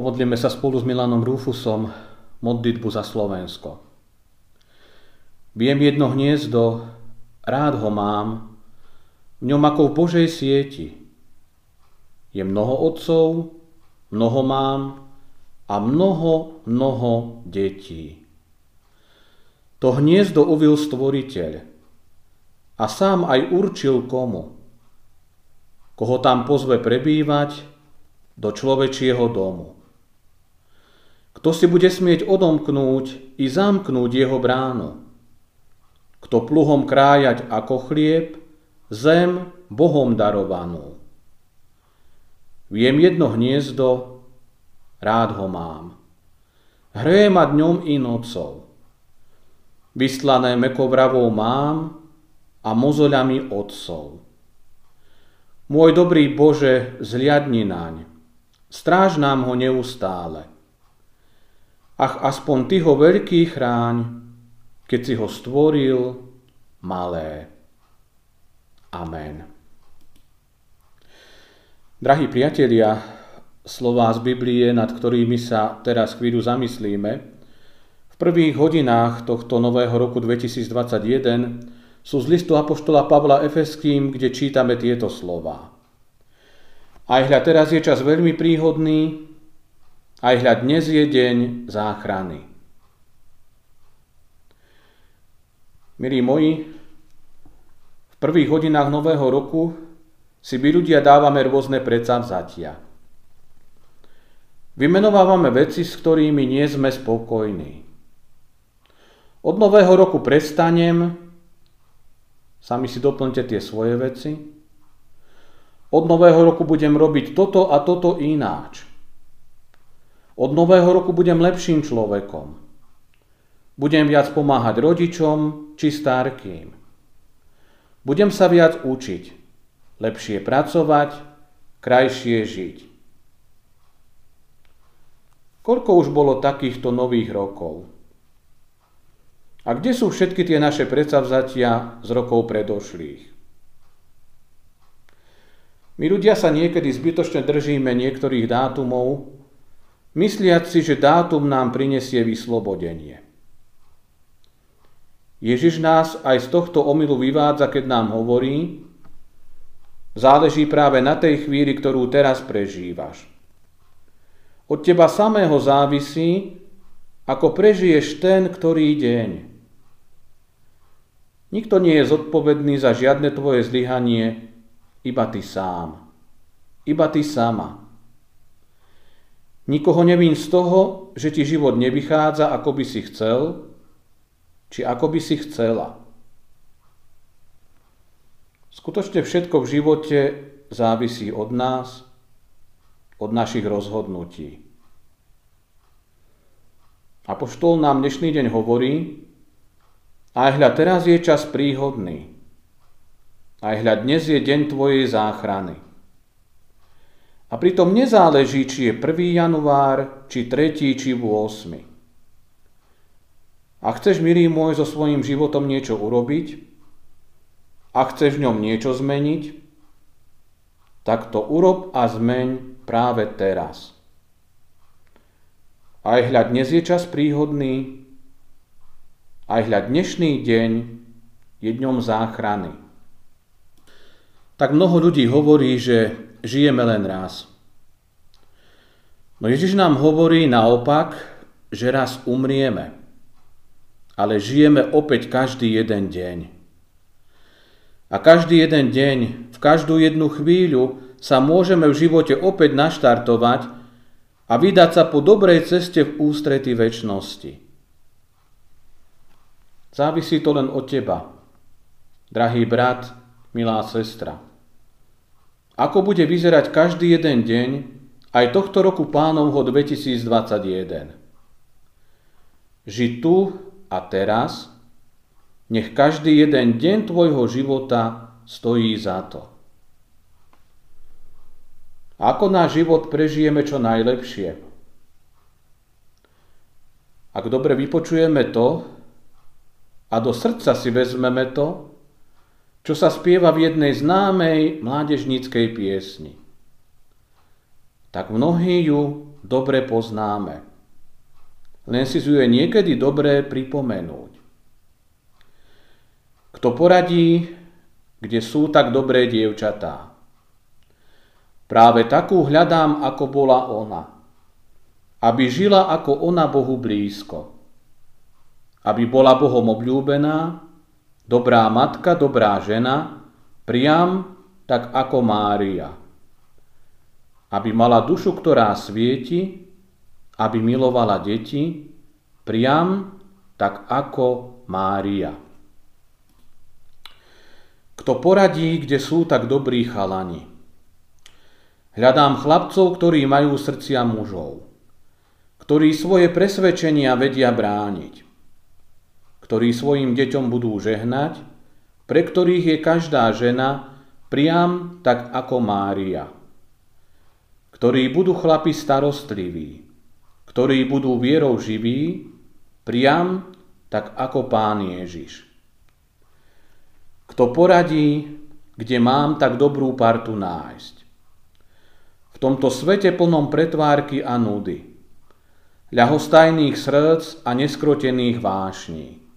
Pomodlíme sa spolu s Milanom Rúfusom modlitbu za Slovensko. Viem jedno hniezdo, rád ho mám, v ňom ako v Božej sieti. Je mnoho otcov, mnoho mám a mnoho, mnoho detí. To hniezdo uvil stvoriteľ a sám aj určil komu. Koho tam pozve prebývať do človečieho domu. Kto si bude smieť odomknúť i zamknúť jeho bránu? Kto pluhom krájať ako chlieb, zem Bohom darovanú. Viem jedno hniezdo, rád ho mám. Hreje ma dňom i nocou. Vyslané mekovravou mám a mozoľami otcov. Môj dobrý Bože, zliadni naň, stráž nám ho neustále ach aspoň Ty ho veľký chráň, keď si ho stvoril malé. Amen. Drahí priatelia, slová z Biblie, nad ktorými sa teraz chvíľu zamyslíme, v prvých hodinách tohto nového roku 2021 sú z listu Apoštola Pavla Efeským, kde čítame tieto slova. Aj hľa teraz je čas veľmi príhodný, aj hľad dnes je deň záchrany. Milí moji, v prvých hodinách nového roku si my ľudia dávame rôzne predsavzatia. Vymenovávame veci, s ktorými nie sme spokojní. Od nového roku prestanem, sami si doplňte tie svoje veci. Od nového roku budem robiť toto a toto ináč. Od nového roku budem lepším človekom. Budem viac pomáhať rodičom či starkým. Budem sa viac učiť, lepšie pracovať, krajšie žiť. Koľko už bolo takýchto nových rokov? A kde sú všetky tie naše predsavzatia z rokov predošlých? My ľudia sa niekedy zbytočne držíme niektorých dátumov, mysliať si, že dátum nám prinesie vyslobodenie. Ježiš nás aj z tohto omylu vyvádza, keď nám hovorí, záleží práve na tej chvíli, ktorú teraz prežívaš. Od teba samého závisí, ako prežiješ ten, ktorý deň. Nikto nie je zodpovedný za žiadne tvoje zlyhanie, iba ty sám. Iba ty sama. Nikoho nevím z toho, že ti život nevychádza, ako by si chcel, či ako by si chcela. Skutočne všetko v živote závisí od nás, od našich rozhodnutí. Apoštol nám dnešný deň hovorí, aj hľa teraz je čas príhodný. Aj hľa dnes je deň tvojej záchrany. A pritom nezáleží, či je 1. január, či 3. či 8. Ak chceš, milý môj, so svojím životom niečo urobiť, a chceš v ňom niečo zmeniť, tak to urob a zmeň práve teraz. Aj hľad dnes je čas príhodný, aj hľad dnešný deň je dňom záchrany. Tak mnoho ľudí hovorí, že žijeme len raz. No Ježiš nám hovorí naopak, že raz umrieme, ale žijeme opäť každý jeden deň. A každý jeden deň, v každú jednu chvíľu sa môžeme v živote opäť naštartovať a vydať sa po dobrej ceste v ústrety väčšnosti. Závisí to len od teba, drahý brat, milá sestra. Ako bude vyzerať každý jeden deň aj tohto roku pánovho 2021? Ži tu a teraz, nech každý jeden deň tvojho života stojí za to. Ako náš život prežijeme čo najlepšie? Ak dobre vypočujeme to a do srdca si vezmeme to, čo sa spieva v jednej známej mládežníckej piesni. Tak mnohí ju dobre poznáme. Len si ju je niekedy dobré pripomenúť. Kto poradí, kde sú tak dobré dievčatá. Práve takú hľadám, ako bola ona. Aby žila ako ona Bohu blízko. Aby bola Bohom obľúbená, dobrá matka, dobrá žena, priam tak ako Mária. Aby mala dušu, ktorá svieti, aby milovala deti, priam tak ako Mária. Kto poradí, kde sú tak dobrí chalani. Hľadám chlapcov, ktorí majú srdcia mužov, ktorí svoje presvedčenia vedia brániť, ktorí svojim deťom budú žehnať, pre ktorých je každá žena priam tak ako Mária, ktorí budú chlapi starostliví, ktorí budú vierou živí, priam tak ako Pán Ježiš. Kto poradí, kde mám tak dobrú partu nájsť. V tomto svete plnom pretvárky a nudy, ľahostajných srdc a neskrotených vášní.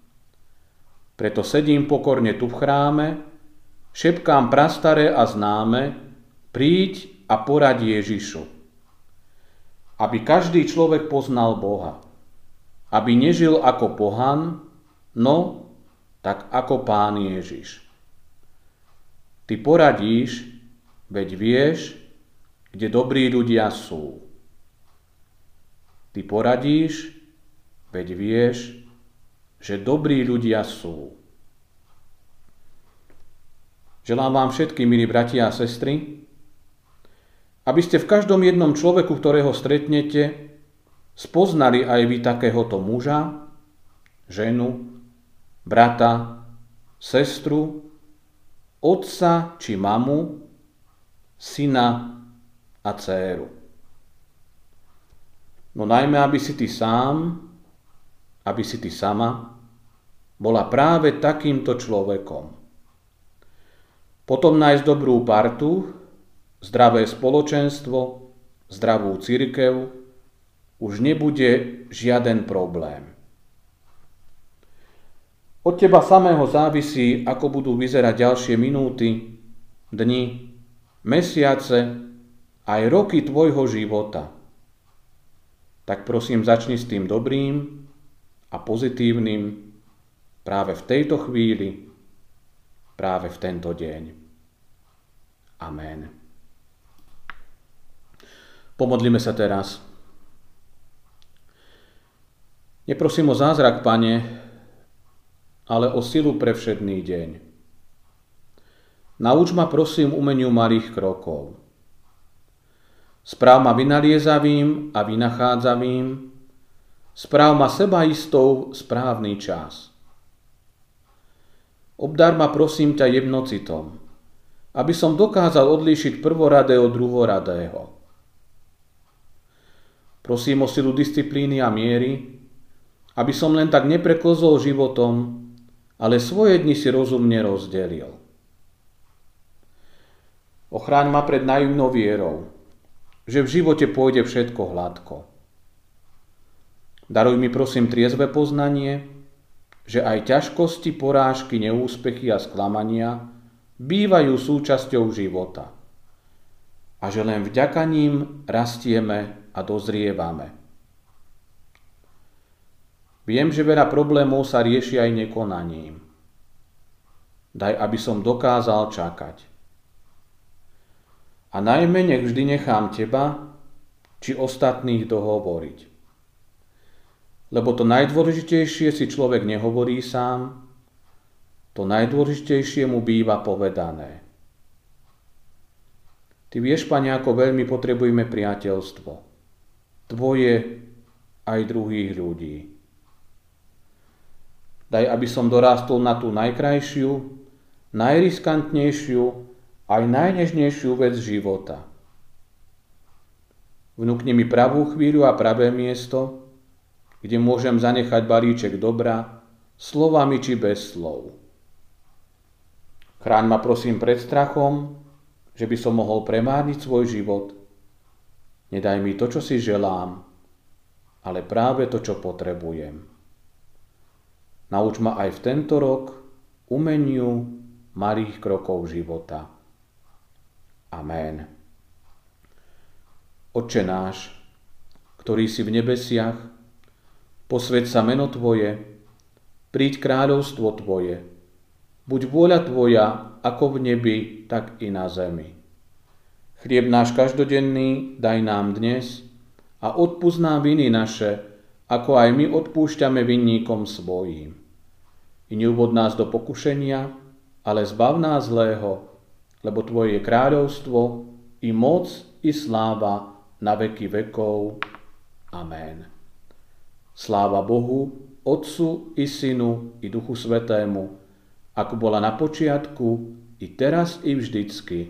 Preto sedím pokorne tu v chráme, šepkám prastaré a známe, príď a porad Ježišu. Aby každý človek poznal Boha. Aby nežil ako pohan, no tak ako Pán Ježiš. Ty poradíš, veď vieš, kde dobrí ľudia sú. Ty poradíš, veď vieš, že dobrí ľudia sú. Želám vám všetkým, milí bratia a sestry, aby ste v každom jednom človeku, ktorého stretnete, spoznali aj vy takéhoto muža, ženu, brata, sestru, otca či mamu, syna a dceru. No najmä, aby si ty sám, aby si ty sama bola práve takýmto človekom. Potom nájsť dobrú partu, zdravé spoločenstvo, zdravú církev, už nebude žiaden problém. Od teba samého závisí, ako budú vyzerať ďalšie minúty, dni, mesiace, aj roky tvojho života. Tak prosím, začni s tým dobrým a pozitívnym práve v tejto chvíli, práve v tento deň. Amen. Pomodlíme sa teraz. Neprosím o zázrak, Pane, ale o silu pre všedný deň. Nauč ma prosím umeniu malých krokov. Správ ma vynaliezavým a vynachádzavým, správ ma sebaistou správny čas. Obdar ma prosím ťa jednocitom, aby som dokázal odlíšiť prvoradé od druhoradého. Prosím o silu disciplíny a miery, aby som len tak nepreklzol životom, ale svoje dni si rozumne rozdelil. Ochráň ma pred naivnou vierou, že v živote pôjde všetko hladko. Daruj mi prosím triezve poznanie, že aj ťažkosti, porážky, neúspechy a sklamania bývajú súčasťou života a že len vďaka ním rastieme a dozrievame. Viem, že veľa problémov sa rieši aj nekonaním. Daj, aby som dokázal čakať. A najmä nech vždy nechám teba či ostatných dohovoriť. Lebo to najdôležitejšie si človek nehovorí sám, to najdôležitejšie mu býva povedané. Ty vieš, Pane, ako veľmi potrebujeme priateľstvo. Tvoje aj druhých ľudí. Daj, aby som dorástol na tú najkrajšiu, najriskantnejšiu, aj najnežnejšiu vec života. Vnúkni mi pravú chvíľu a pravé miesto, kde môžem zanechať balíček dobra, slovami či bez slov. Chráň ma prosím pred strachom, že by som mohol premárniť svoj život, Nedaj mi to, čo si želám, ale práve to, čo potrebujem. Nauč ma aj v tento rok umeniu malých krokov života. Amen. Oče náš, ktorý si v nebesiach, posved sa meno Tvoje, príď kráľovstvo Tvoje, buď vôľa Tvoja, ako v nebi, tak i na zemi. Chlieb náš každodenný daj nám dnes a odpúsť nám viny naše, ako aj my odpúšťame vinníkom svojím. I neuvod nás do pokušenia, ale zbav nás zlého, lebo Tvoje je kráľovstvo, i moc, i sláva na veky vekov. Amen. Sláva Bohu, Otcu i Synu i Duchu Svetému, ako bola na počiatku, i teraz, i vždycky,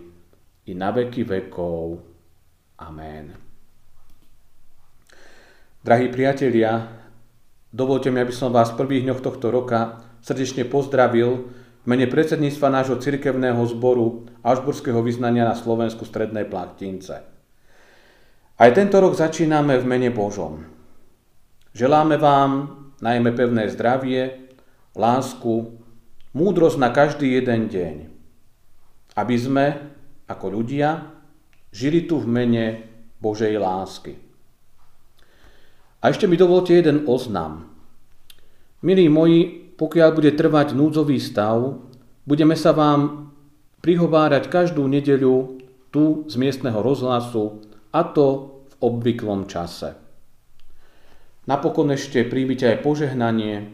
i na veky vekov. Amen. Drahí priatelia, dovolte mi, aby som vás v prvých dňoch tohto roka srdečne pozdravil v mene predsedníctva nášho cirkevného zboru Ažburského vyznania na Slovensku Strednej Platince. Aj tento rok začíname v mene Božom. Želáme vám najmä pevné zdravie, lásku, múdrosť na každý jeden deň, aby sme, ako ľudia, žili tu v mene Božej lásky. A ešte mi dovolte jeden oznam. Milí moji, pokiaľ bude trvať núdzový stav, budeme sa vám prihovárať každú nedeľu tu z miestneho rozhlasu a to v obvyklom čase. Napokon ešte príjmite aj požehnanie.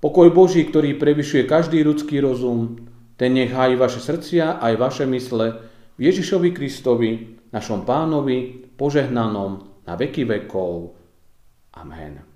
Pokoj Boží, ktorý prevyšuje každý ľudský rozum, ten nech hájí vaše srdcia aj vaše mysle v Ježišovi Kristovi, našom pánovi, požehnanom na veky vekov. Amen.